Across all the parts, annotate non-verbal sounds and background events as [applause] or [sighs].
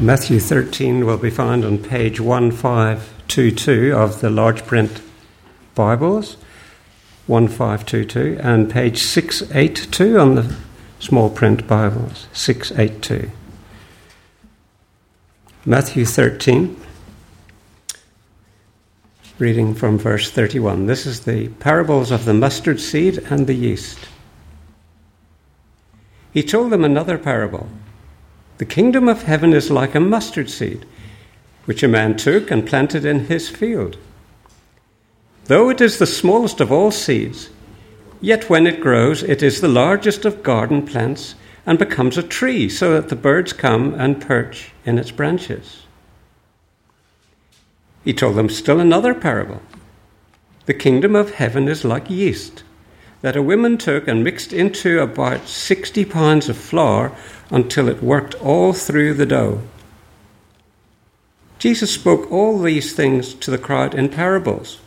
Matthew 13 will be found on page 1522 of the large print Bibles, 1522, and page 682 on the small print Bibles, 682. Matthew 13, reading from verse 31. This is the parables of the mustard seed and the yeast. He told them another parable. The kingdom of heaven is like a mustard seed, which a man took and planted in his field. Though it is the smallest of all seeds, yet when it grows, it is the largest of garden plants and becomes a tree, so that the birds come and perch in its branches. He told them still another parable. The kingdom of heaven is like yeast that a woman took and mixed into about 60 pounds of flour until it worked all through the dough. Jesus spoke all these things to the crowd in parables.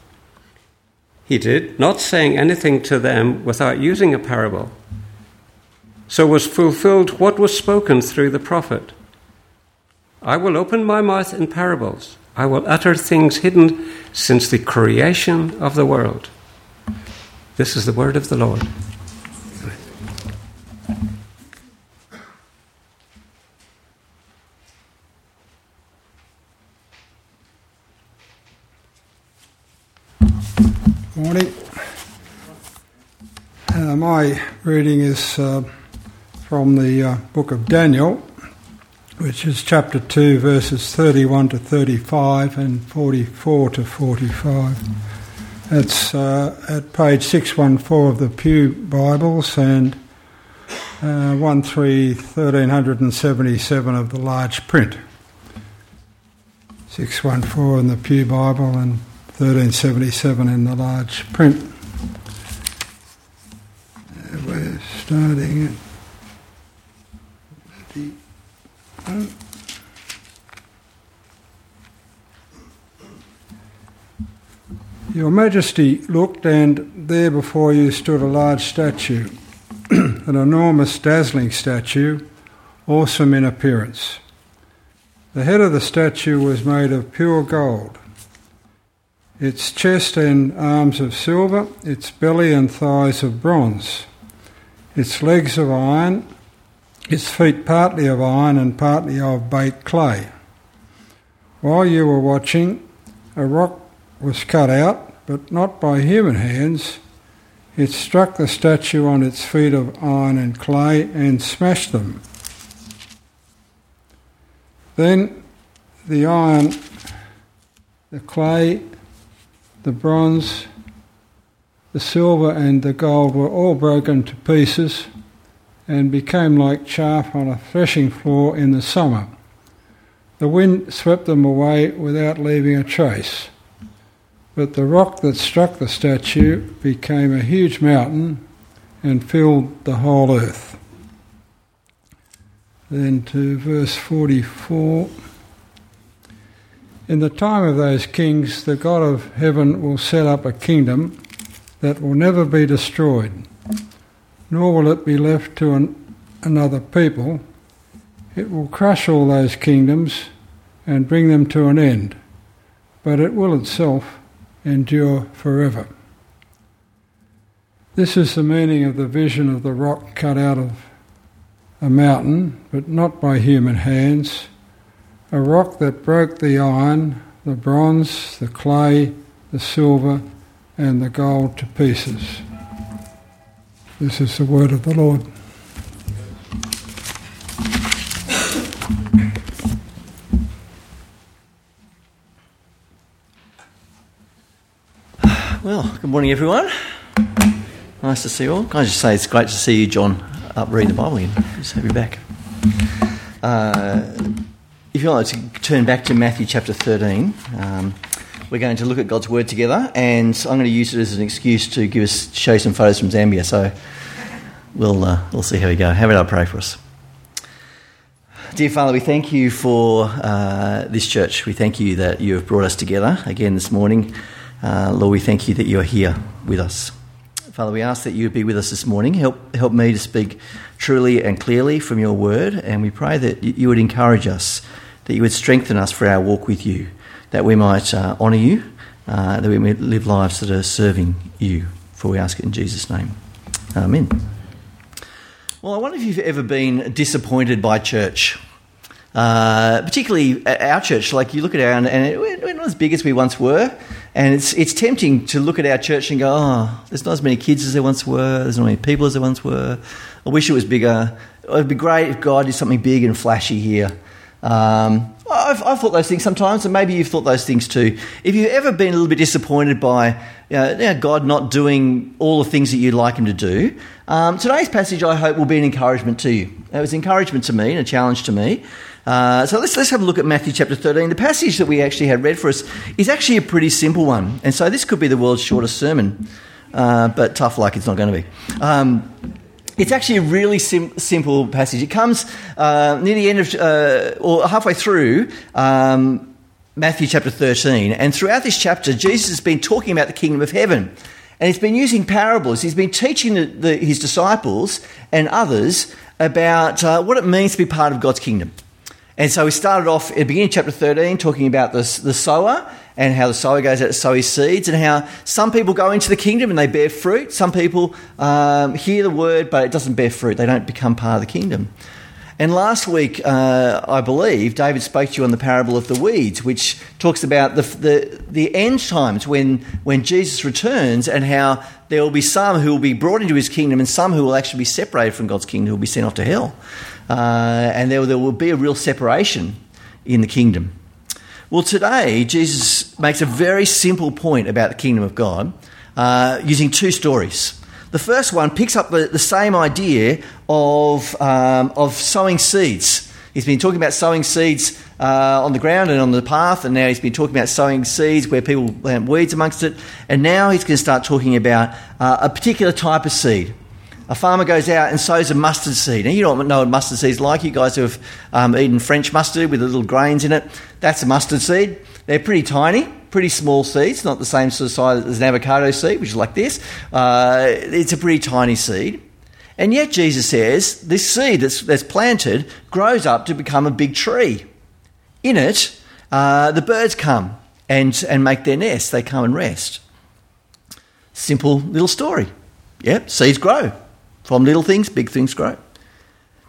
He did, not saying anything to them without using a parable. So was fulfilled what was spoken through the prophet I will open my mouth in parables, I will utter things hidden since the creation of the world. This is the word of the Lord. Morning. Uh, my reading is uh, from the uh, book of Daniel, which is chapter 2, verses 31 to 35 and 44 to 45. It's uh, at page 614 of the Pew Bibles and uh, 1377 of the large print. 614 in the Pew Bible and 1377 in the large print. We're starting at the. Your Majesty looked, and there before you stood a large statue, [clears throat] an enormous, dazzling statue, awesome in appearance. The head of the statue was made of pure gold, its chest and arms of silver, its belly and thighs of bronze, its legs of iron, its feet partly of iron and partly of baked clay. While you were watching, a rock was cut out, but not by human hands. It struck the statue on its feet of iron and clay and smashed them. Then the iron, the clay, the bronze, the silver, and the gold were all broken to pieces and became like chaff on a threshing floor in the summer. The wind swept them away without leaving a trace. But the rock that struck the statue became a huge mountain and filled the whole earth. Then to verse 44. In the time of those kings, the God of heaven will set up a kingdom that will never be destroyed, nor will it be left to an, another people. It will crush all those kingdoms and bring them to an end, but it will itself endure forever. This is the meaning of the vision of the rock cut out of a mountain, but not by human hands, a rock that broke the iron, the bronze, the clay, the silver, and the gold to pieces. This is the word of the Lord. Good morning, everyone. Nice to see you all. Can I just say it's great to see you, John, up reading the Bible again. Just you back. Uh, if you'd like to turn back to Matthew chapter 13, um, we're going to look at God's Word together, and I'm going to use it as an excuse to give us show some photos from Zambia. So we'll uh, we'll see how we go. How about I pray for us? Dear Father, we thank you for uh, this church. We thank you that you have brought us together again this morning. Uh, Lord, we thank you that you are here with us. Father, we ask that you would be with us this morning. Help, help me to speak truly and clearly from your word, and we pray that you would encourage us, that you would strengthen us for our walk with you, that we might uh, honour you, uh, that we might live lives that are serving you. For we ask it in Jesus' name. Amen. Well, I wonder if you've ever been disappointed by church. Uh, particularly our church, like you look at our, and it, we're not as big as we once were, and it's it's tempting to look at our church and go, oh, there's not as many kids as there once were, there's not as many people as there once were. I wish it was bigger. It'd be great if God did something big and flashy here. Um, I've, I've, thought those things sometimes, and maybe you've thought those things too. If you've ever been a little bit disappointed by you know, God not doing all the things that you'd like Him to do, um, today's passage, I hope, will be an encouragement to you. It was encouragement to me and a challenge to me. Uh, so let's, let's have a look at Matthew chapter 13. The passage that we actually had read for us is actually a pretty simple one. And so this could be the world's shortest sermon, uh, but tough luck, it's not going to be. Um, it's actually a really sim- simple passage. It comes uh, near the end of, uh, or halfway through um, Matthew chapter 13. And throughout this chapter, Jesus has been talking about the kingdom of heaven. And he's been using parables. He's been teaching the, the, his disciples and others about uh, what it means to be part of God's kingdom. And so we started off at the beginning of chapter 13 talking about the, the sower and how the sower goes out to sow his seeds and how some people go into the kingdom and they bear fruit. Some people um, hear the word, but it doesn't bear fruit. They don't become part of the kingdom. And last week, uh, I believe, David spoke to you on the parable of the weeds, which talks about the, the, the end times when, when Jesus returns and how there will be some who will be brought into his kingdom and some who will actually be separated from God's kingdom, who will be sent off to hell. Uh, and there, there will be a real separation in the kingdom. Well, today, Jesus makes a very simple point about the kingdom of God uh, using two stories. The first one picks up the, the same idea of, um, of sowing seeds. He's been talking about sowing seeds uh, on the ground and on the path, and now he's been talking about sowing seeds where people plant weeds amongst it. And now he's going to start talking about uh, a particular type of seed a farmer goes out and sows a mustard seed. Now, you don't know what mustard seed is like. You guys who have um, eaten French mustard with the little grains in it, that's a mustard seed. They're pretty tiny, pretty small seeds, not the same sort of size as an avocado seed, which is like this. Uh, it's a pretty tiny seed. And yet, Jesus says this seed that's, that's planted grows up to become a big tree. In it, uh, the birds come and, and make their nest, they come and rest. Simple little story. Yep, seeds grow. From little things, big things grow.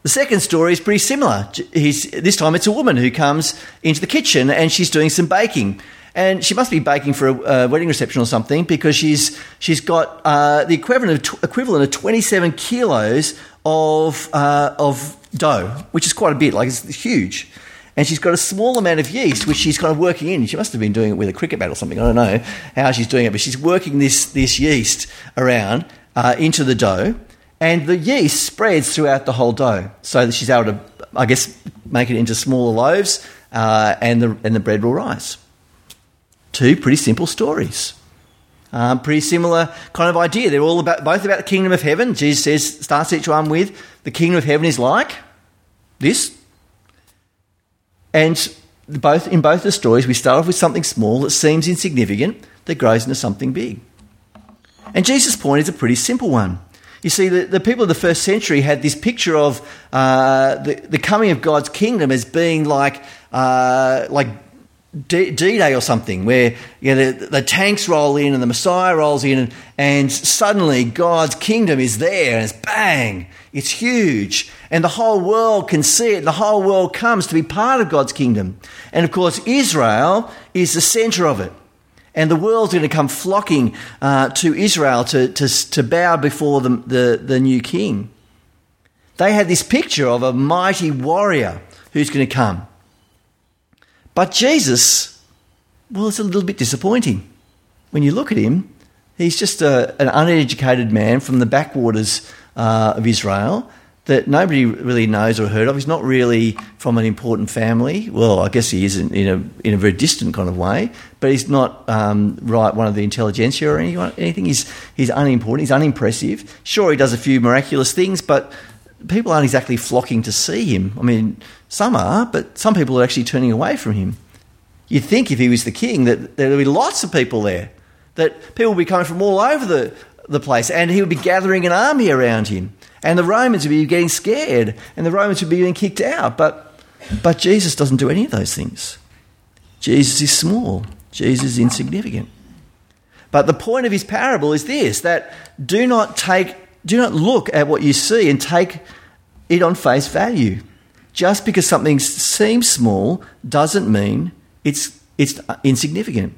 The second story is pretty similar. He's, this time it's a woman who comes into the kitchen and she's doing some baking. And she must be baking for a, a wedding reception or something because she's, she's got uh, the equivalent of, equivalent of 27 kilos of, uh, of dough, which is quite a bit, like it's huge. And she's got a small amount of yeast, which she's kind of working in. She must have been doing it with a cricket bat or something. I don't know how she's doing it, but she's working this, this yeast around uh, into the dough and the yeast spreads throughout the whole dough so that she's able to, I guess, make it into smaller loaves uh, and, the, and the bread will rise. Two pretty simple stories. Um, pretty similar kind of idea. They're all about both about the kingdom of heaven. Jesus says starts each one with the kingdom of heaven is like this, and both in both the stories we start off with something small that seems insignificant that grows into something big. And Jesus' point is a pretty simple one. You see, the, the people of the first century had this picture of uh, the, the coming of God's kingdom as being like, uh, like D Day or something, where you know, the, the, tanks roll in and the Messiah rolls in, and, and suddenly God's kingdom is there, and it's bang, it's huge, and the whole world can see it, the whole world comes to be part of God's kingdom. And of course, Israel is the center of it. And the world's going to come flocking uh, to Israel to, to, to bow before the, the, the new king. They had this picture of a mighty warrior who's going to come. But Jesus, well, it's a little bit disappointing. When you look at him, he's just a, an uneducated man from the backwaters uh, of Israel that nobody really knows or heard of. He's not really from an important family. Well, I guess he is in, a in a very distant kind of way, but he's not um, right one of the intelligentsia or anything. He's he's unimportant. He's unimpressive. Sure, he does a few miraculous things, but people aren't exactly flocking to see him. I mean, some are, but some people are actually turning away from him. You'd think if he was the king that there would be lots of people there, that people would be coming from all over the the place, and he would be gathering an army around him. And the Romans would be getting scared, and the Romans would be being kicked out. But But Jesus doesn't do any of those things. Jesus is small, Jesus is insignificant. But the point of his parable is this that do not take do not look at what you see and take it on face value. Just because something seems small doesn't mean it's, it's insignificant.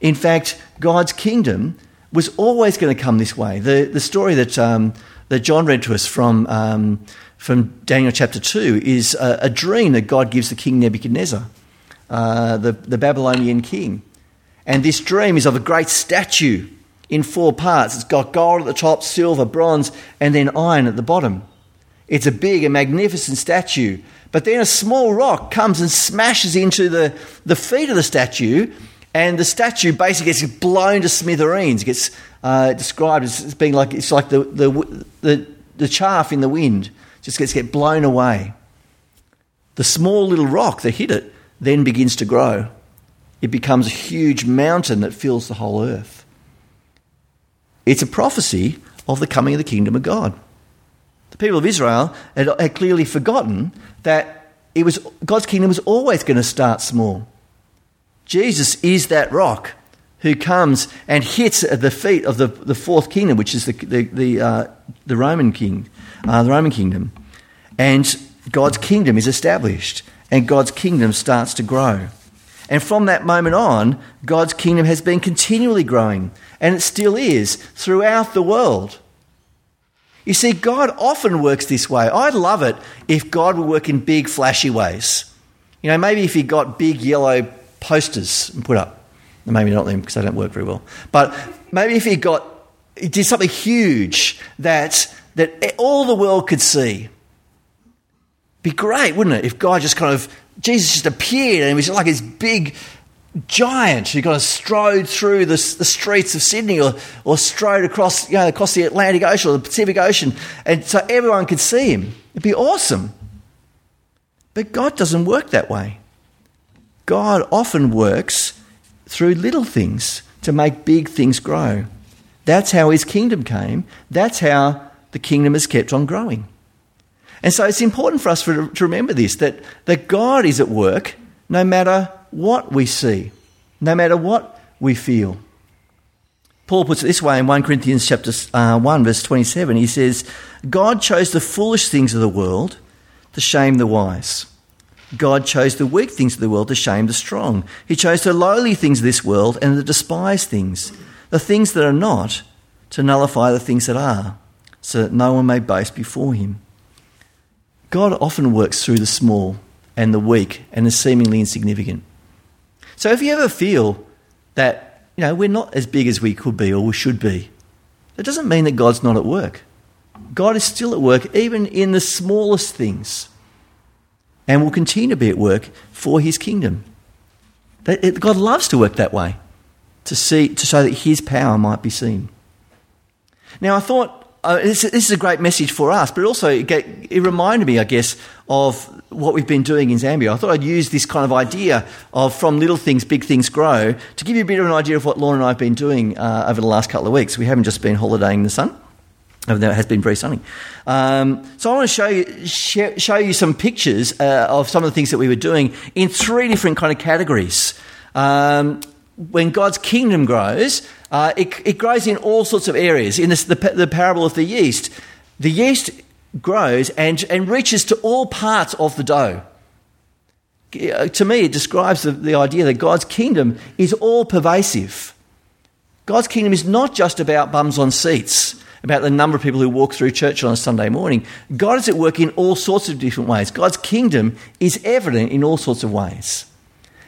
In fact, God's kingdom was always going to come this way. The, the story that, um, that John read to us from, um, from Daniel chapter 2 is a, a, dream that God gives the king Nebuchadnezzar, uh, the, the Babylonian king. And this dream is of a great statue in four parts. It's got gold at the top, silver, bronze, and then iron at the bottom. It's a big and magnificent statue. But then a small rock comes and smashes into the, the feet of the statue, and the statue basically gets blown to smithereens. It gets uh, described as being like it's like the, the, the, the chaff in the wind, just gets get blown away. The small little rock that hit it then begins to grow. It becomes a huge mountain that fills the whole earth. It's a prophecy of the coming of the kingdom of God. The people of Israel had, had clearly forgotten that it was, God's kingdom was always going to start small. Jesus is that rock who comes and hits at the feet of the, the fourth kingdom, which is the, the, the, uh, the Roman king, uh, the Roman kingdom. And God's kingdom is established, and God's kingdom starts to grow. And from that moment on, God's kingdom has been continually growing, and it still is throughout the world. You see, God often works this way. I'd love it if God would work in big, flashy ways. You know, maybe if He got big yellow posters and put up. Maybe not them because they don't work very well. But maybe if He got, He did something huge that, that all the world could see. Be great, wouldn't it? If God just kind of Jesus just appeared and he was like this big giant who kind of strode through the, the streets of Sydney or, or strode across, you know, across the Atlantic Ocean or the Pacific Ocean, and so everyone could see him. It'd be awesome. But God doesn't work that way. God often works through little things to make big things grow. That's how his kingdom came. That's how the kingdom has kept on growing. And so it's important for us for, to remember this that, that God is at work no matter what we see, no matter what we feel. Paul puts it this way in 1 Corinthians chapter uh, 1 verse 27 he says God chose the foolish things of the world to shame the wise. God chose the weak things of the world to shame the strong. He chose the lowly things of this world and the despised things, the things that are not, to nullify the things that are, so that no one may boast before him. God often works through the small and the weak and the seemingly insignificant. So if you ever feel that, you know, we're not as big as we could be or we should be, that doesn't mean that God's not at work. God is still at work even in the smallest things and will continue to be at work for his kingdom. God loves to work that way to see to show that his power might be seen. Now I thought uh, this, this, is a great message for us, but also it, get, it reminded me, I guess, of what we've been doing in Zambia. I thought I'd use this kind of idea of from little things, big things grow to give you a bit of an idea of what Lauren and I have been doing uh, over the last couple of weeks. We haven't just been holidaying in the sun. It has been very sunny. Um, so I want to show you, show you some pictures uh, of some of the things that we were doing in three different kind of categories. Um, when God's kingdom grows, uh, it, it, grows in all sorts of areas. In this, the, the parable of the yeast, the yeast grows and, and reaches to all parts of the dough. Uh, to me, it describes the, the idea that God's kingdom is all pervasive. God's kingdom is not just about bums on seats, about the number of people who walk through church on a Sunday morning. God is at work in all sorts of different ways. God's kingdom is evident in all sorts of ways.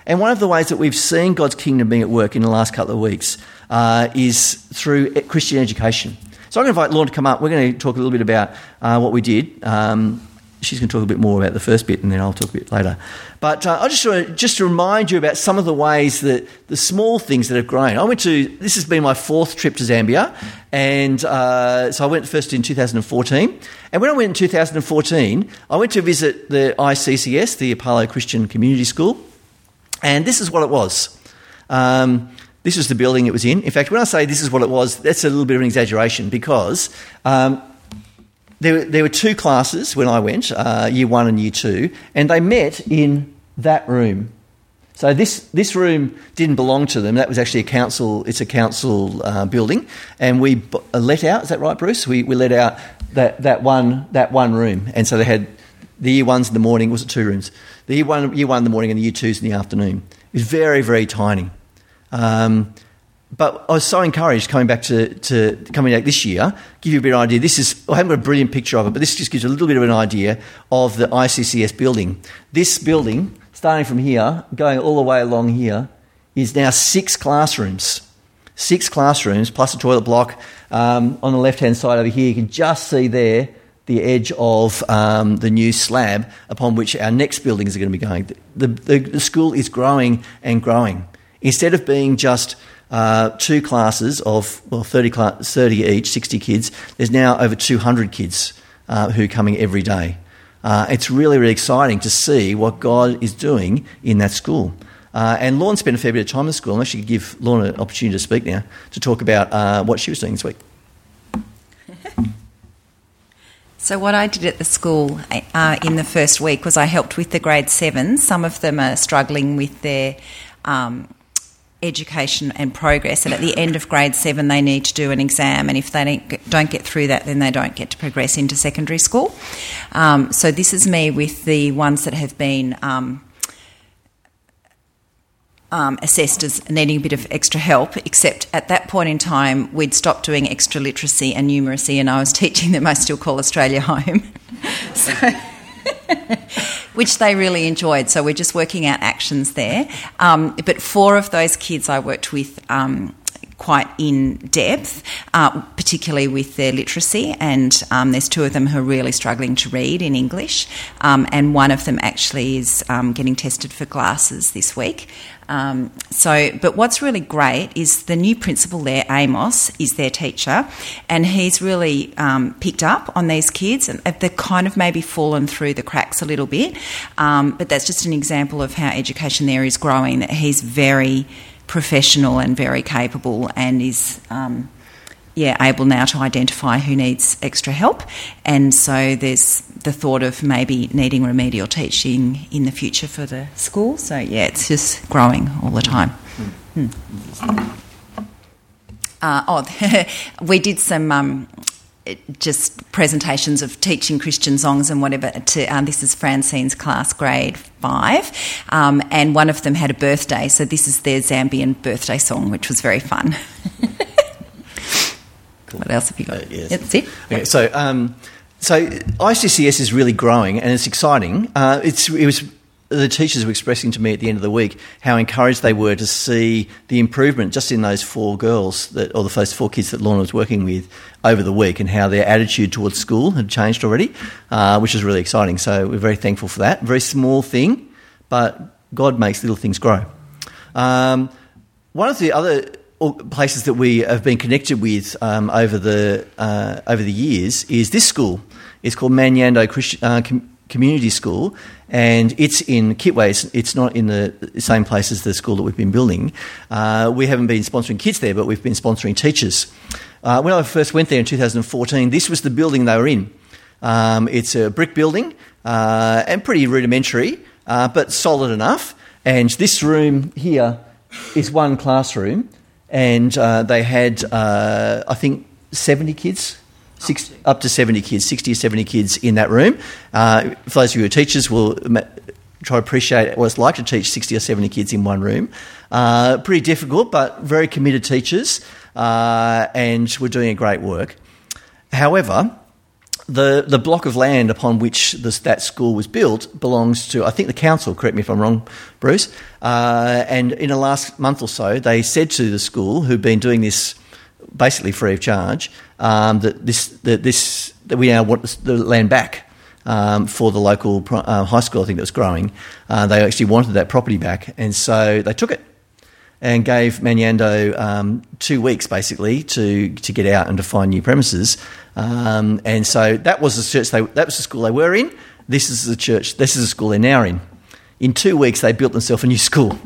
And one of the ways that we've seen God's kingdom being at work in the last couple of weeks uh, is through Christian education. So I'm going to invite Lauren to come up. We're going to talk a little bit about uh, what we did. Um, she's going to talk a bit more about the first bit, and then I'll talk a bit later. But uh, I just want to, just remind you about some of the ways that the small things that have grown. I went to this has been my fourth trip to Zambia, and uh, so I went first in 2014. And when I went in 2014, I went to visit the ICCS, the Ipalo Christian Community School. And this is what it was. Um, this was the building it was in. In fact, when I say this is what it was, that's a little bit of an exaggeration because um, there, there were two classes when I went, uh, year one and year two, and they met in that room. So this, this room didn't belong to them. That was actually a council. It's a council uh, building, and we b- uh, let out. Is that right, Bruce? We, we let out that, that one that one room, and so they had the year ones in the morning. Was it two rooms? The year one year one in the morning and the year twos in the afternoon. It was very very tiny. Um, but I was so encouraged coming back to, to coming back this year. Give you a bit of an idea. This is I haven't got a brilliant picture of it, but this just gives you a little bit of an idea of the ICCS building. This building, starting from here, going all the way along here, is now six classrooms. Six classrooms plus a toilet block. Um, on the left hand side over here, you can just see there the edge of um, the new slab upon which our next buildings are going to be going. The, the, the school is growing and growing. Instead of being just uh, two classes of well 30, 30, each, 60 kids. There's now over 200 kids uh, who are coming every day. Uh, it's really, really exciting to see what God is doing in that school. Uh, and Lauren spent a fair bit of time in school. I'm actually give Lauren an opportunity to speak now to talk about uh, what she was doing this week. [laughs] So, what I did at the school uh, in the first week was I helped with the grade sevens. Some of them are struggling with their um, education and progress. And at the end of grade seven, they need to do an exam. And if they don't get through that, then they don't get to progress into secondary school. Um, so this is me with the ones that have been. Um, um, assessed as needing a bit of extra help, except at that point in time, we'd stopped doing extra literacy and numeracy, and I was [laughs] teaching them I still call Australia home. [laughs] so, [laughs] which they really enjoyed. So we're just working out actions there. Um, but four of those kids I worked with. Um, quite in depth, uh, particularly with their literacy. And um, there's two of them who are really struggling to read in English, um, and one of them actually is um, getting tested for glasses this week. Um, so, but what's really great is the new principal there, Amos, is their teacher, and he's really um, picked up on these kids, and they've kind of maybe fallen through the cracks a little bit. Um, but that's just an example of how education there is growing. That he's very professional and very capable, and is um, yeah, able now to identify who needs extra help. And so there's the thought of maybe needing remedial teaching in the future for the school. So yeah, it's just growing all the time. Hmm. Uh, oh, [laughs] we did some um, just presentations of teaching Christian songs and whatever. To um, this is Francine's class, grade five, um, and one of them had a birthday, so this is their Zambian birthday song, which was very fun. Cool. [laughs] What else have you got? Uh, yes. That's it. Okay, so, um, so ICCS is really growing and it's exciting. Uh, it's, it was the teachers were expressing to me at the end of the week how encouraged they were to see the improvement just in those four girls that, or the first four kids that Lauren was working with over the week and how their attitude towards school had changed already, uh, which is really exciting. So we're very thankful for that. Very small thing, but God makes little things grow. Um, one of the other places that we have been connected with um, over the uh, over the years is this school. It's called Manyando Christian, uh, Com- Community School, and it's in Kitwe. It's, it's, not in the same place as the school that we've been building. Uh, we haven't been sponsoring kids there, but we've been sponsoring teachers. Uh, when I first went there in 2014, this was the building they were in. Um, it's a brick building uh, and pretty rudimentary, uh, but solid enough. And this room here is one classroom and uh, they had, uh, I think, 70 kids. Six, up to 70 kids, 60 or 70 kids in that room. Uh, for those of you who are teachers, will try to appreciate what it's like to teach 60 or 70 kids in one room. Uh, pretty difficult, but very committed teachers, uh, and we're doing a great work. However, the, the block of land upon which this, that school was built belongs to, I think, the council, correct me if I'm wrong, Bruce. Uh, and in the last month or so, they said to the school, who've been doing this basically free of charge, um, that, this, that, this, that we now want the land back. Um, for the local uh, high school, I think that was growing. Uh, they actually wanted that property back, and so they took it and gave Manyando um, two weeks basically to, to get out and to find new premises. Um, and so that was the church they, that was the school they were in. This is the church. This is the school they're now in. In two weeks, they built themselves a new school.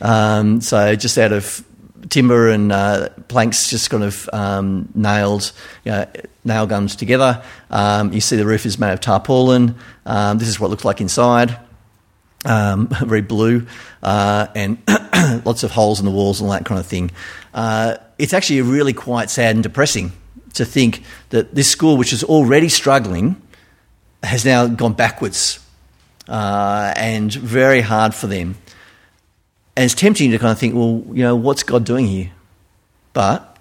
Um, so just out of timber and uh, planks just kind of um, nailed, you know, nail guns together. Um, you see the roof is made of tarpaulin. Um, this is what it looks like inside. Um, [laughs] very blue uh, and [clears throat] lots of holes in the walls and all that kind of thing. Uh, it's actually really quite sad and depressing to think that this school, which is already struggling, has now gone backwards uh, and very hard for them. And it's tempting to kind of think, well, you know, what's God doing here? But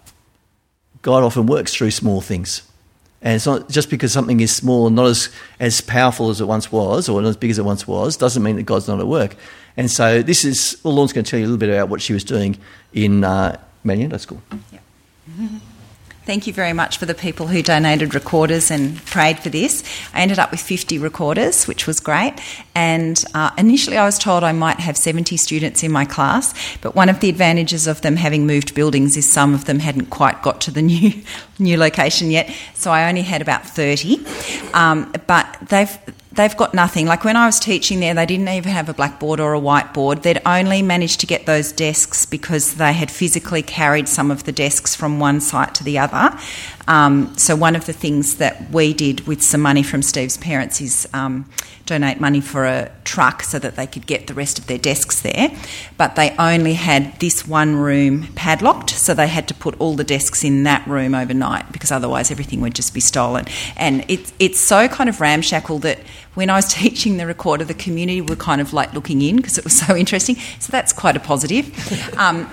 God often works through small things. And it's not just because something is small and not as, as powerful as it once was or not as big as it once was, doesn't mean that God's not at work. And so this is, well, Lauren's going to tell you a little bit about what she was doing in uh, School. Yep. [laughs] Thank you very much for the people who donated recorders and prayed for this. I ended up with 50 recorders, which was great. And uh, initially, I was told I might have 70 students in my class, but one of the advantages of them having moved buildings is some of them hadn't quite got to the [laughs] new new location yet, so I only had about 30. Um, but they've they've got nothing. Like when I was teaching there, they didn't even have a blackboard or a whiteboard. They'd only managed to get those desks because they had physically carried some of the desks from one site to the other. Um, so, one of the things that we did with some money from Steve's parents is um, donate money for a truck so that they could get the rest of their desks there. But they only had this one room padlocked, so they had to put all the desks in that room overnight because otherwise everything would just be stolen. And it's it's so kind of ramshackle that when I was [laughs] teaching the recorder, the community were kind of like looking in because it was so interesting. So that's quite a positive. Um,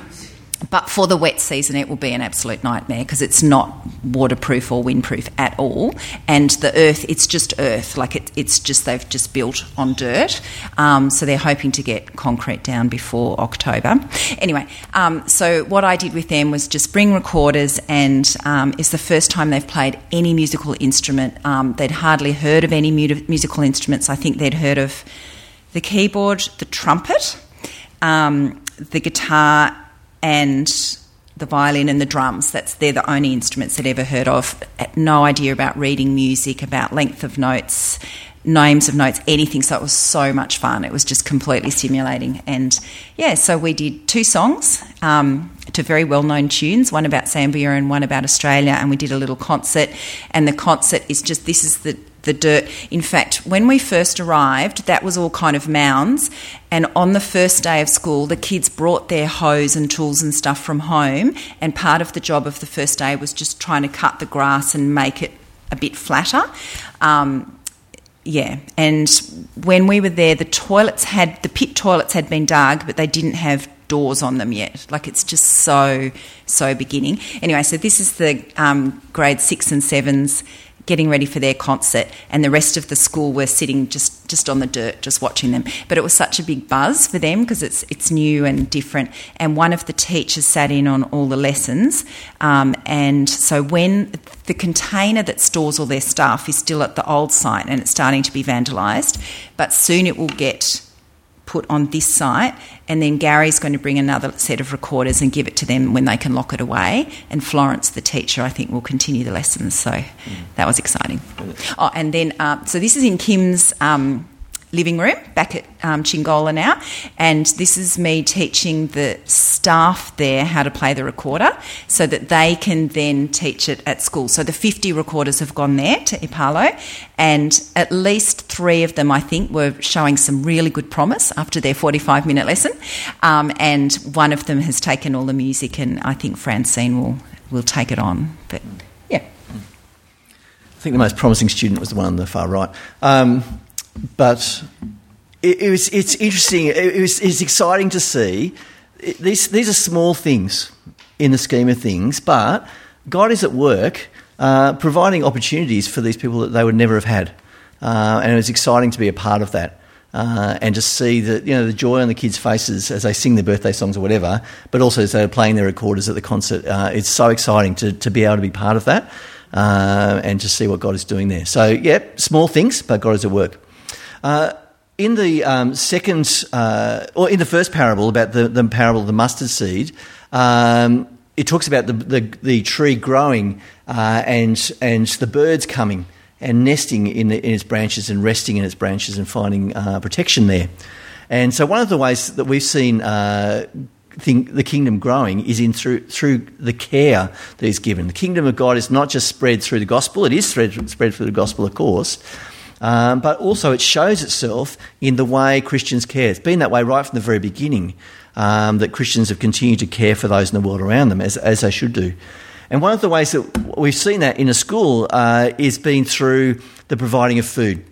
but for the wet season, it will be an absolute nightmare because it's not waterproof or windproof at all. And the earth, it's just earth. Like it, it's just, they've just built on dirt. Um, so they're hoping to get concrete down before October. Anyway, um, so what I did with them was just bring recorders, and um, it's the first time they've played any musical instrument. Um, they'd hardly heard of any mu- musical instruments. I think they'd heard of the keyboard, the trumpet, um, the guitar and the violin and the drums. That's they're the only instruments they'd ever heard of. No idea about reading music, about length of notes, names of notes, anything. So it was so much fun. It was just completely stimulating. And yeah, so we did two songs um, to very well known tunes, one about Zambia and one about Australia. And we did a little concert. And the concert is just this is the the dirt. In fact, when we first arrived, that was all kind of mounds. And on the first day of school, the kids brought their hoes and tools and stuff from home. And part of the job of the first day was just trying to cut the grass and make it a bit flatter. Um, yeah, and when we were there, the toilets had the pit toilets had been dug, but they didn't have doors on them yet. Like it's just so so beginning. Anyway, so this is the um, grade six and sevens getting ready for their concert, and the rest of the school were sitting just, just on the dirt, just watching them. But it was such a big buzz for them because it's it's new and different. And one of the teachers sat in on all the lessons, um, and so when the container that stores all their stuff is still at the old site and it's starting to be vandalised, but soon it will get put on this site, and then Gary's going to bring another set of recorders and give it to them when they can lock it away. And Florence, the teacher, I think will continue the lessons. So mm. that was exciting. Oh, and then uh, so this is in Kim's. Um, living room back at um, Chingola now, and this is me teaching the staff there how to play the recorder so that they can then teach it at school. So the 50 recorders have gone there to Ipalo, and at least three of them, I think, were showing some really good promise after their 45 minute lesson, um, and one of them has taken all the music, and I think Francine will, will take it on. But yeah. I think the most promising student was the one on the far right. Um, but it, it, was, it's interesting, it, it was, it's exciting to see. It, these, these are small things in the scheme of things, but God is at work uh, providing opportunities for these people that they would never have had. Uh, and it was exciting to be a part of that. Uh, and just see the you know the joy on the kids' faces as they sing their birthday songs or whatever, but also as they're playing their recorders at the concert. Uh, it's so exciting to, to be able to be part of that uh, and to see what God is doing there. So, yeah, small things, but God is at work. Uh, in the um, second, uh, or in the first parable about the, the parable of the mustard seed, um, it talks about the, the, the tree growing uh, and, and the birds coming and nesting in, the, in, its branches and resting in its branches and finding uh, protection there. And so, one of the ways that we've seen uh, the kingdom growing is in through through the care that is given. The kingdom of God is not just spread through the gospel; it is spread, spread through the gospel, of course, um, but also it shows itself in the way Christians care. It's been that way right from the very beginning. Um, that Christians have continued to care for those in the world around them as as they should do. And one of the ways that we've seen that in a school uh, is been through the providing of food.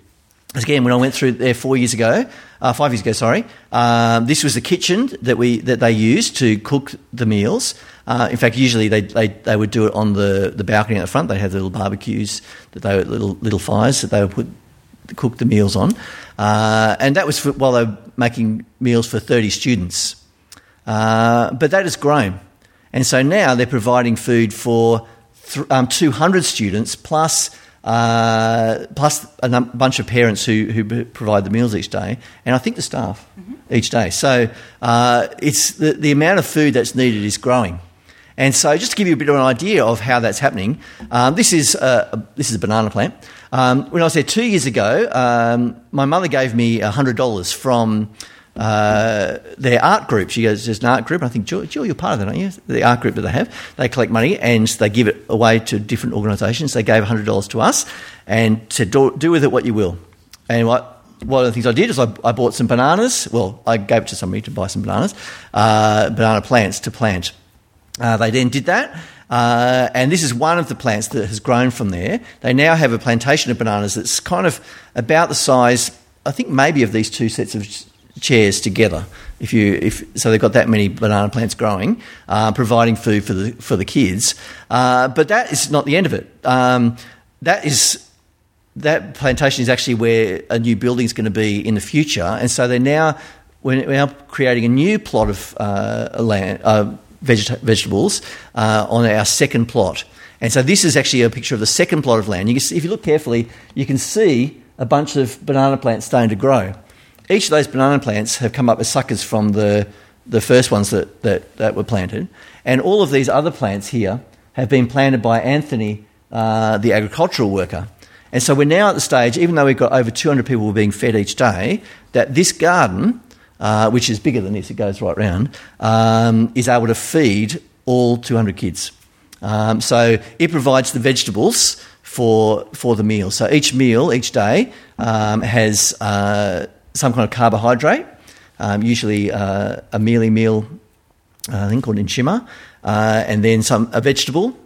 Again, when I went through there four years ago, uh, five years ago, sorry, um, this was the kitchen that we that they used to cook the meals. Uh, in fact, usually they, they, they would do it on the, the balcony at the front. They had little barbecues that they little little fires that they would put cook the meals on, uh, and that was for, while they were making meals for thirty students. Uh, but that has grown. And so now they're providing food for th- um, 200 students plus, uh, plus a num- bunch of parents who, who provide the meals each day, and I think the staff mm-hmm. each day. So uh, it's the, the amount of food that's needed is growing. And so, just to give you a bit of an idea of how that's happening, um, this is a, this is a banana plant. Um, when I was there two years ago, um, my mother gave me hundred dollars from uh, their art group. She goes, there's an art group. I think, Jill, Jill, you're part of that, aren't you? The art group that they have. They collect money and they give it away to different organisations. They gave $100 to us and said, do, do, with it what you will. And what, one of the things I did is I, I, bought some bananas. Well, I gave it to somebody to buy some bananas, uh, banana plants to plant. Uh, they then did that. Uh, and this is one of the plants that has grown from there. They now have a plantation of bananas that's kind of about the size, I think, maybe of these two sets of chairs together. If you, if, so they've got that many banana plants growing, uh, providing food for the, for the kids. Uh, but that is not the end of it. Um, that is that plantation is actually where a new building is going to be in the future, and so they're now we're now creating a new plot of uh, land, uh, vegeta- vegetables uh, on our second plot. And so this is actually a picture of the second plot of land. You see, if you look carefully, you can see a bunch of banana plants starting to grow each of those banana plants have come up as suckers from the, the first ones that, that, that were planted. And all of these other plants here have been planted by Anthony, uh, the agricultural worker. And so we're now at the stage, even though we've got over 200 people being fed each day, that this garden, uh, which is bigger than this, it goes right round, um, is able to feed all 200 kids. Um, so it provides the vegetables for, for the meal. So each meal, each day, um, has uh, some kind of carbohydrate, um, usually uh, a mealie meal, uh, I think called nshima, uh, and then some a vegetable,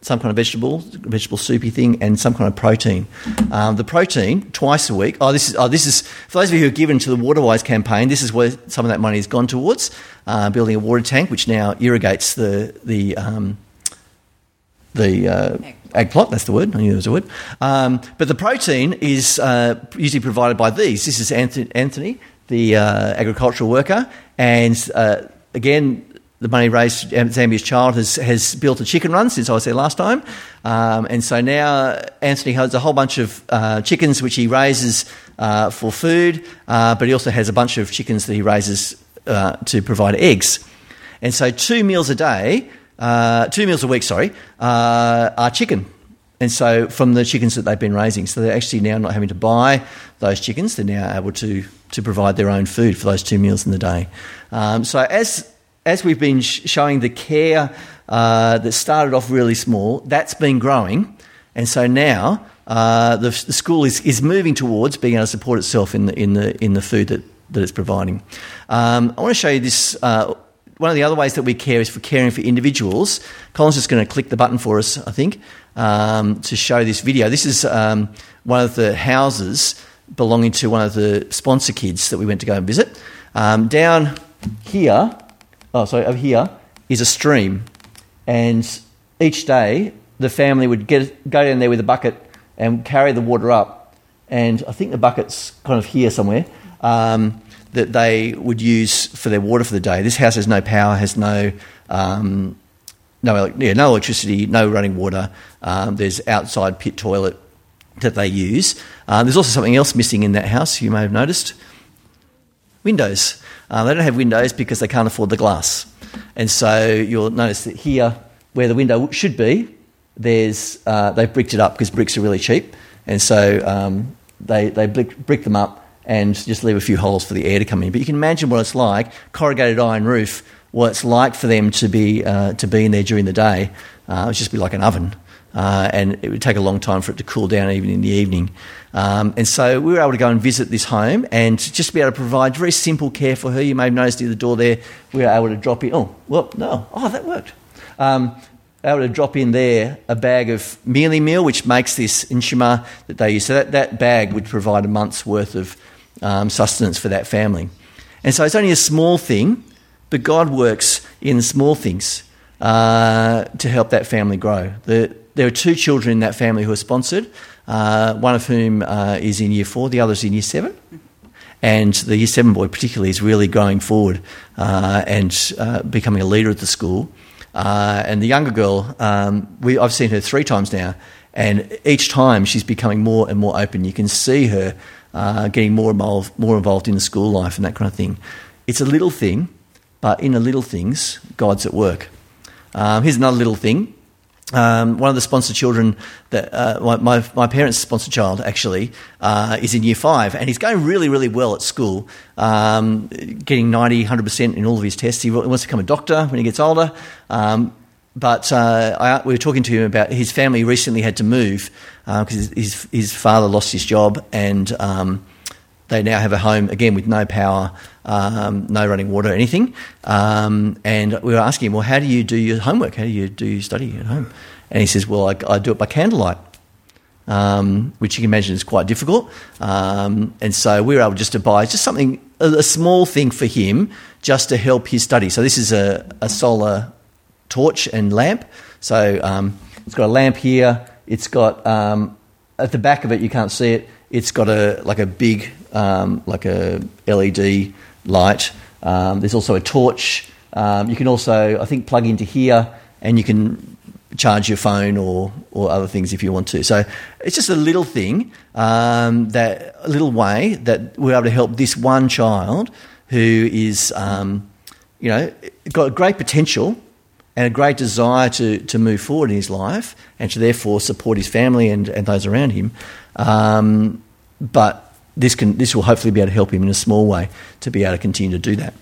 some kind of vegetable, vegetable soupy thing, and some kind of protein. Um, the protein twice a week. Oh, this is oh, this is for those of you who are given to the Waterwise campaign. This is where some of that money has gone towards uh, building a water tank, which now irrigates the the um, the uh, egg plot, that's the word, I knew there was a word. Um, but the protein is uh, usually provided by these. This is Anthony, the uh, agricultural worker, and uh, again, the money raised Zambia's Child has, has built a chicken run since I was there last time. Um, and so now Anthony has a whole bunch of uh, chickens which he raises uh, for food, uh, but he also has a bunch of chickens that he raises to provide eggs. And so, two meals a day uh, two meals a week, sorry, uh, are chicken. And so from the chickens that they've been raising. So they're actually now not having to buy those chickens. They're now able to, to provide their own food for those two meals in the day. Um, so as, as we've been sh- showing the care uh, that started off really small, that's been growing. And so now uh, the, the, school is, is moving towards being able to support itself in the, in the, in the food that, that it's providing. Um, I want to show you this uh, one of the other ways that we care is for caring for individuals. Colin's just going to click the button for us, I think, um, to show this video. This is um, one of the houses belonging to one of the sponsor kids that we went to go and visit. Um, down here, oh, sorry, over here is a stream, and each day the family would get go down there with a bucket and carry the water up, and I think the bucket's kind of here somewhere. Um, that they would use for their water for the day. This house has no power, has no um, no, yeah, no electricity, no running water. Um, there's outside pit toilet that they use. Uh, there's also something else missing in that house. You may have noticed windows. Uh, they don't have windows because they can't afford the glass, and so you'll notice that here, where the window should be, there's uh, they've bricked it up because bricks are really cheap, and so um, they they brick, brick them up and just leave a few holes for the air to come in. But you can imagine what it's like corrugated iron roof. What it's like for them to be uh, to be in there during the day. Uh, it would just be like an oven. Uh, and it would take a long time for it to cool down even in the evening. Um, and so we were able to go and visit this home and just be able to provide very simple care for her. You may have noticed near the door there, we were able to drop in. Oh, well, no. Oh, that worked. Um, able to drop in there a bag of mealie meal, which makes this inshima that they use. So that, that bag would provide a month's worth of um, sustenance for that family. And so it's only a small thing, but God works in small things uh, to help that family grow. The, there are two children in that family who are sponsored, uh, one of whom uh, is in year four, the other is in year seven. And the year seven boy, particularly, is really going forward uh, and uh, becoming a leader at the school. Uh, and the younger girl, um, we, I've seen her three times now, and each time she's becoming more and more open. You can see her uh, getting more involved, more involved in the school life and that kind of thing. It's a little thing, but in the little things, God's at work. Um, here's another little thing. Um, one of the sponsored children that uh, my, my, parents' sponsored child actually uh, is in year five, and he's going really, really well at school, um, getting 90, 100% in all of his tests. He wants to become a doctor when he gets older. Um, but uh, I, we were talking to him about his family recently had to move because uh, his, his, father lost his job, and um, they now have a home again with no power, um, no running water, anything. Um, and we were asking him, well, how do you do your homework? How do you do your study at home? And he says, well, I, I do it by candlelight. Um, which you can imagine is quite difficult. Um, and so we were able just to buy just something, a, a, small thing for him, just to help his study. So this is a, a solar torch and lamp. So um, it's got a lamp here. It's got um, at the back of it, you can't see it. It's got a like a big um, like a LED light. Um, there's also a torch. Um, you can also, I think, plug into here, and you can charge your phone or or other things if you want to. So it's just a little thing um, that a little way that we're able to help this one child who is um, you know got great potential and a great desire to, to move forward in his life and to therefore support his family and, and those around him. Um, but this, can, this will hopefully be able to help him in a small way to be able to continue to do that.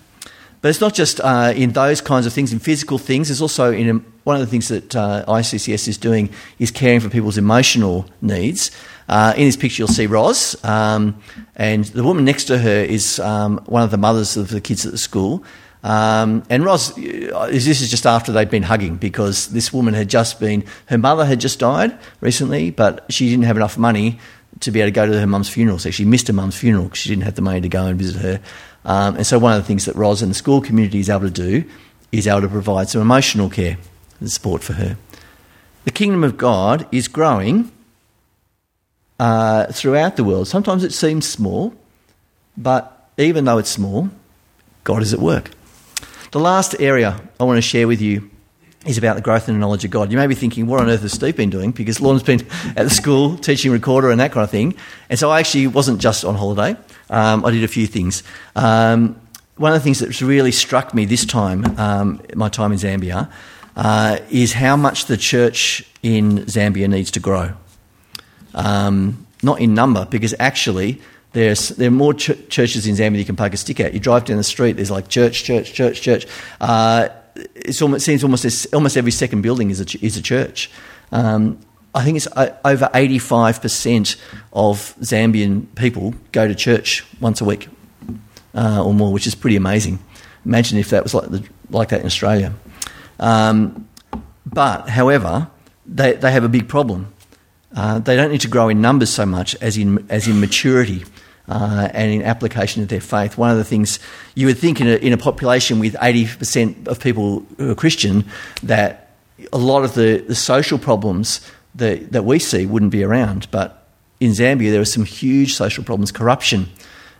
But it's not just uh, in those kinds of things, in physical things. There's also in a, one of the things that uh, ICCS is doing is caring for people's emotional needs. Uh, in this picture, you'll see Roz, um, and the woman next to her is um, one of the mothers of the kids at the school. Um, and Roz, uh, this is just after they'd been hugging because this woman had just been, her mother had just died recently, but she didn't have enough money to be able to go to her mum's funeral. So she missed her mum's funeral because she didn't have the money to go and visit her. Um, and so one of the things that Ros and the school community is able to do is able to provide some emotional care and support for her. The kingdom of God is growing uh, throughout the world. Sometimes it seems small, but even though it's small, God is at work. The last area I want to share with you is about the growth and the knowledge of God. You may be thinking, what on earth has Steve been doing? Because Lauren's been at the school teaching recorder and that kind of thing. And so I actually wasn't just on holiday. Um, I did a few things. Um, one of the things that's really struck me this time, um, my time in Zambia, uh, is how much the church in Zambia needs to grow. Um, not in number, because actually there's, there are more ch- churches in Zambia you can park a stick at. You drive down the street, there's like church, church, church, church. Uh, it almost, seems almost almost every second building is a, is a church. Um, I think it's uh, over 85% of Zambian people go to church once a week uh, or more, which is pretty amazing. Imagine if that was like, the, like that in Australia. Um, but, however, they, they have a big problem. Uh, they don't need to grow in numbers so much as in, as in maturity uh, and in application of their faith. One of the things you would think in a, in a population with 80% of people who are Christian that a lot of the, the social problems that, that we see wouldn't be around. But in Zambia, there are some huge social problems. Corruption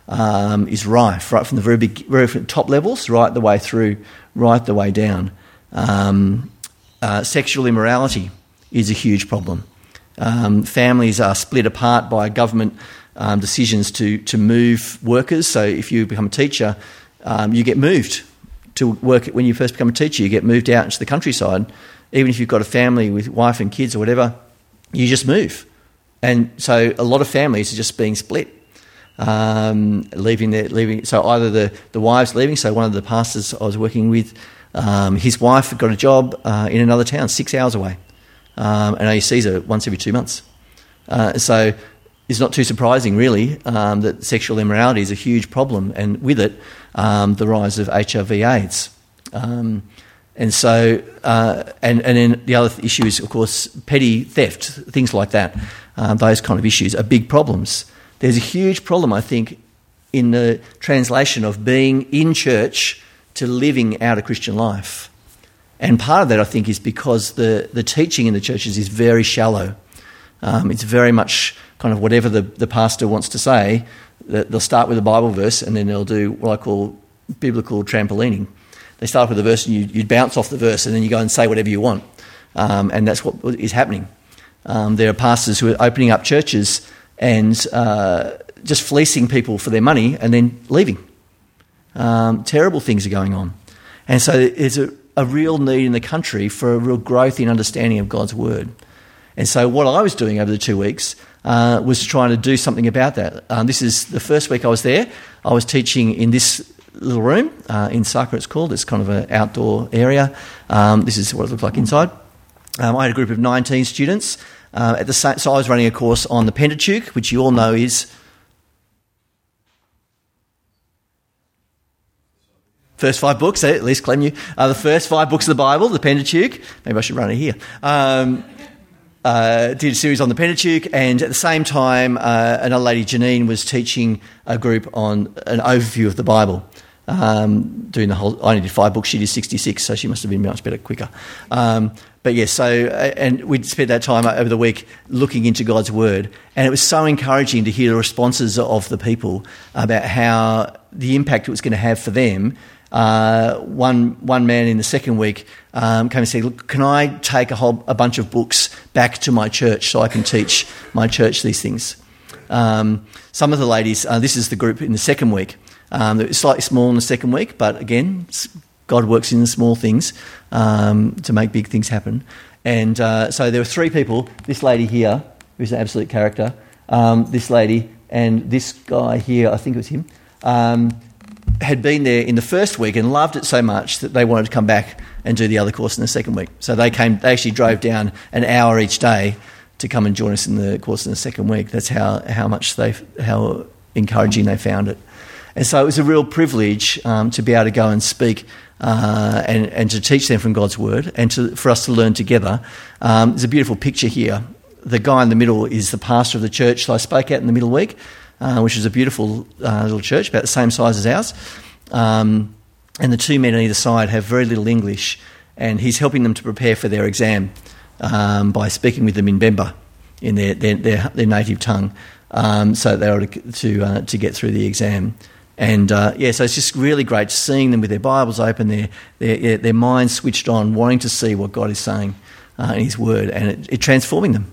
um, is rife, right from the very, big, very top levels, right the way through, right the way down. Um, uh, sexual immorality is a huge problem. Um, families are split apart by government um, decisions to, to move workers. So if you become a teacher, um, you get moved to work. When you first become a teacher, you get moved out into the countryside. Even if you've got a family with wife and kids or whatever, you just move. And so a lot of families are just being split. um, leaving their leaving. So either the the wives leaving. So one of the pastors I was working with, um, his wife got a job uh, in another town, six hours away, um, and he sees her once every two months. Uh, so it's not too surprising, really, um, that sexual immorality is a huge problem, and with it, um, the rise of HIV/AIDS. Um, and so, uh, and, and then the other issue is, of course, petty theft, things like that. Uh, those kind of issues are big problems. There's a huge problem, I think, in the translation of being in church to living out a Christian life. And part of that, I think, is because the, the teaching in the churches is very shallow. Um, it's very much kind of whatever the, the pastor wants to say. They'll start with a Bible verse and then they'll do what I call biblical trampolining they start with a verse and you, you bounce off the verse and then you go and say whatever you want. Um, and that's what is happening. Um, there are pastors who are opening up churches and uh, just fleecing people for their money and then leaving. Um, terrible things are going on. And so there's a, a, real need in the country for a real growth in understanding of God's word. And so what I was doing over the two weeks uh, was trying to do something about that. Um, this is the first week I was there. I was teaching in this little room uh, in Saka, it's called. It's kind of an outdoor area. Um, this is what it looked like inside. Um, I had a group of 19 students. Uh, at the same, so I was running a course on the Pentateuch, which you all know is first five books, eh, at least claim you, uh, the first five books of the Bible, the Pentateuch. Maybe I should run it here. Um, uh, did a series on the Pentateuch, and at the same time, uh, another lady, Janine, was teaching a group on an overview of the Bible um, doing the whole. I only did five books. She did sixty-six, so she must have been much better quicker. Um, but yes, so uh, and we'd spent that time over the week looking into God's word, and it was so encouraging to hear the responses of the people about how the impact it was going to have for them. Uh, one one man in the second week um, came and said, "Look, can I take a whole a bunch of books back to my church so I can teach my church these things?" Um, some of the ladies, uh, this is the group in the second week. Um, it was slightly small in the second week, but again, God works in the small things um, to make big things happen. And uh, so there were three people this lady here, who's an absolute character, um, this lady, and this guy here, I think it was him, um, had been there in the first week and loved it so much that they wanted to come back and do the other course in the second week. So they came, they actually drove down an hour each day to come and join us in the course in the second week. That's how, how much they, how encouraging they found it. And so it was a real privilege um, to be able to go and speak uh, and, and to teach them from God's Word and to, for us to learn together. Um, there's a beautiful picture here. The guy in the middle is the pastor of the church that I spoke at in the middle week, uh, which is a beautiful uh, little church, about the same size as ours. Um, and the two men on either side have very little English, and he's helping them to prepare for their exam um, by speaking with them in Bemba, in their, their, their, their native tongue, um, so they are to, to, uh, to get through the exam. And uh, yeah, so it's just really great seeing them with their Bibles open, their, their, their minds switched on, wanting to see what God is saying uh, in His Word, and it, it, transforming them.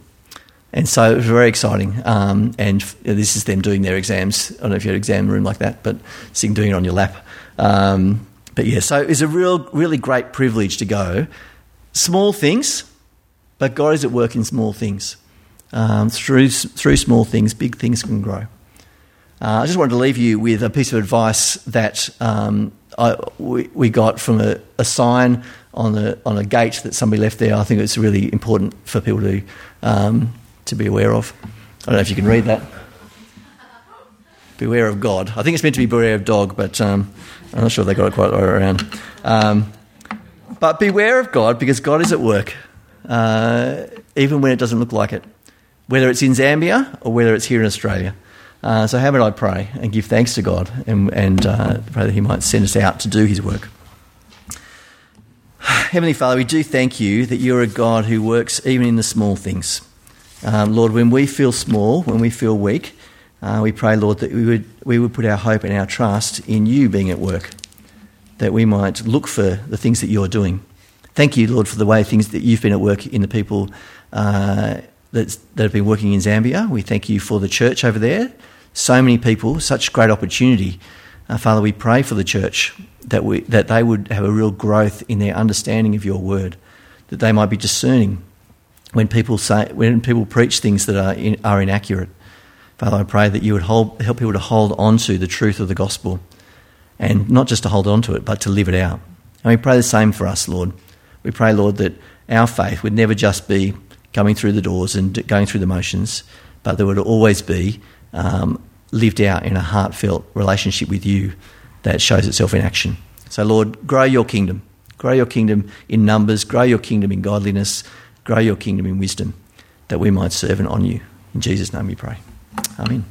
And so it was very exciting. Um, and this is them doing their exams. I don't know if you had an exam room like that, but seeing doing it on your lap. Um, but yeah, so it's a real, really great privilege to go. Small things, but God is at work in small things. Um, through, through small things, big things can grow. Uh, I just wanted to leave you with a piece of advice that um, I, we, we, got from a, a, sign on a, on a gate that somebody left there. I think it's really important for people to, um, to be aware of. I don't know if you can read that. Beware of God. I think it's meant to be beware of dog, but um, I'm not sure they got it quite right around. Um, but beware of God because God is at work, uh, even when it doesn't look like it, whether it's in Zambia or whether it's here in Australia. Uh, so, how about I pray and give thanks to God and, and uh, pray that He might send us out to do His work? [sighs] Heavenly Father, we do thank you that you're a God who works even in the small things. Um, Lord, when we feel small, when we feel weak, uh, we pray, Lord, that we would, we would put our hope and our trust in you being at work, that we might look for the things that you're doing. Thank you, Lord, for the way things that you've been at work in the people uh, that have been working in Zambia. We thank you for the church over there so many people, such great opportunity. Uh, Father, we pray for the church that, we, that they would have a real growth in their understanding of your word, that they might be discerning when people, say, when people preach things that are, in, are inaccurate. Father, I pray that you would hold, help people to hold on to the truth of the gospel and not just to hold on to it, but to live it out. And we pray the same for us, Lord. We pray, Lord, that our faith would never just be coming through the doors and going through the motions, but there would always be um, lived out in a heartfelt relationship with you that shows itself in action. So, Lord, grow your kingdom. Grow your kingdom in numbers, grow your kingdom in godliness, grow your kingdom in wisdom, that we might serve and honour you. In Jesus' name we pray. Amen.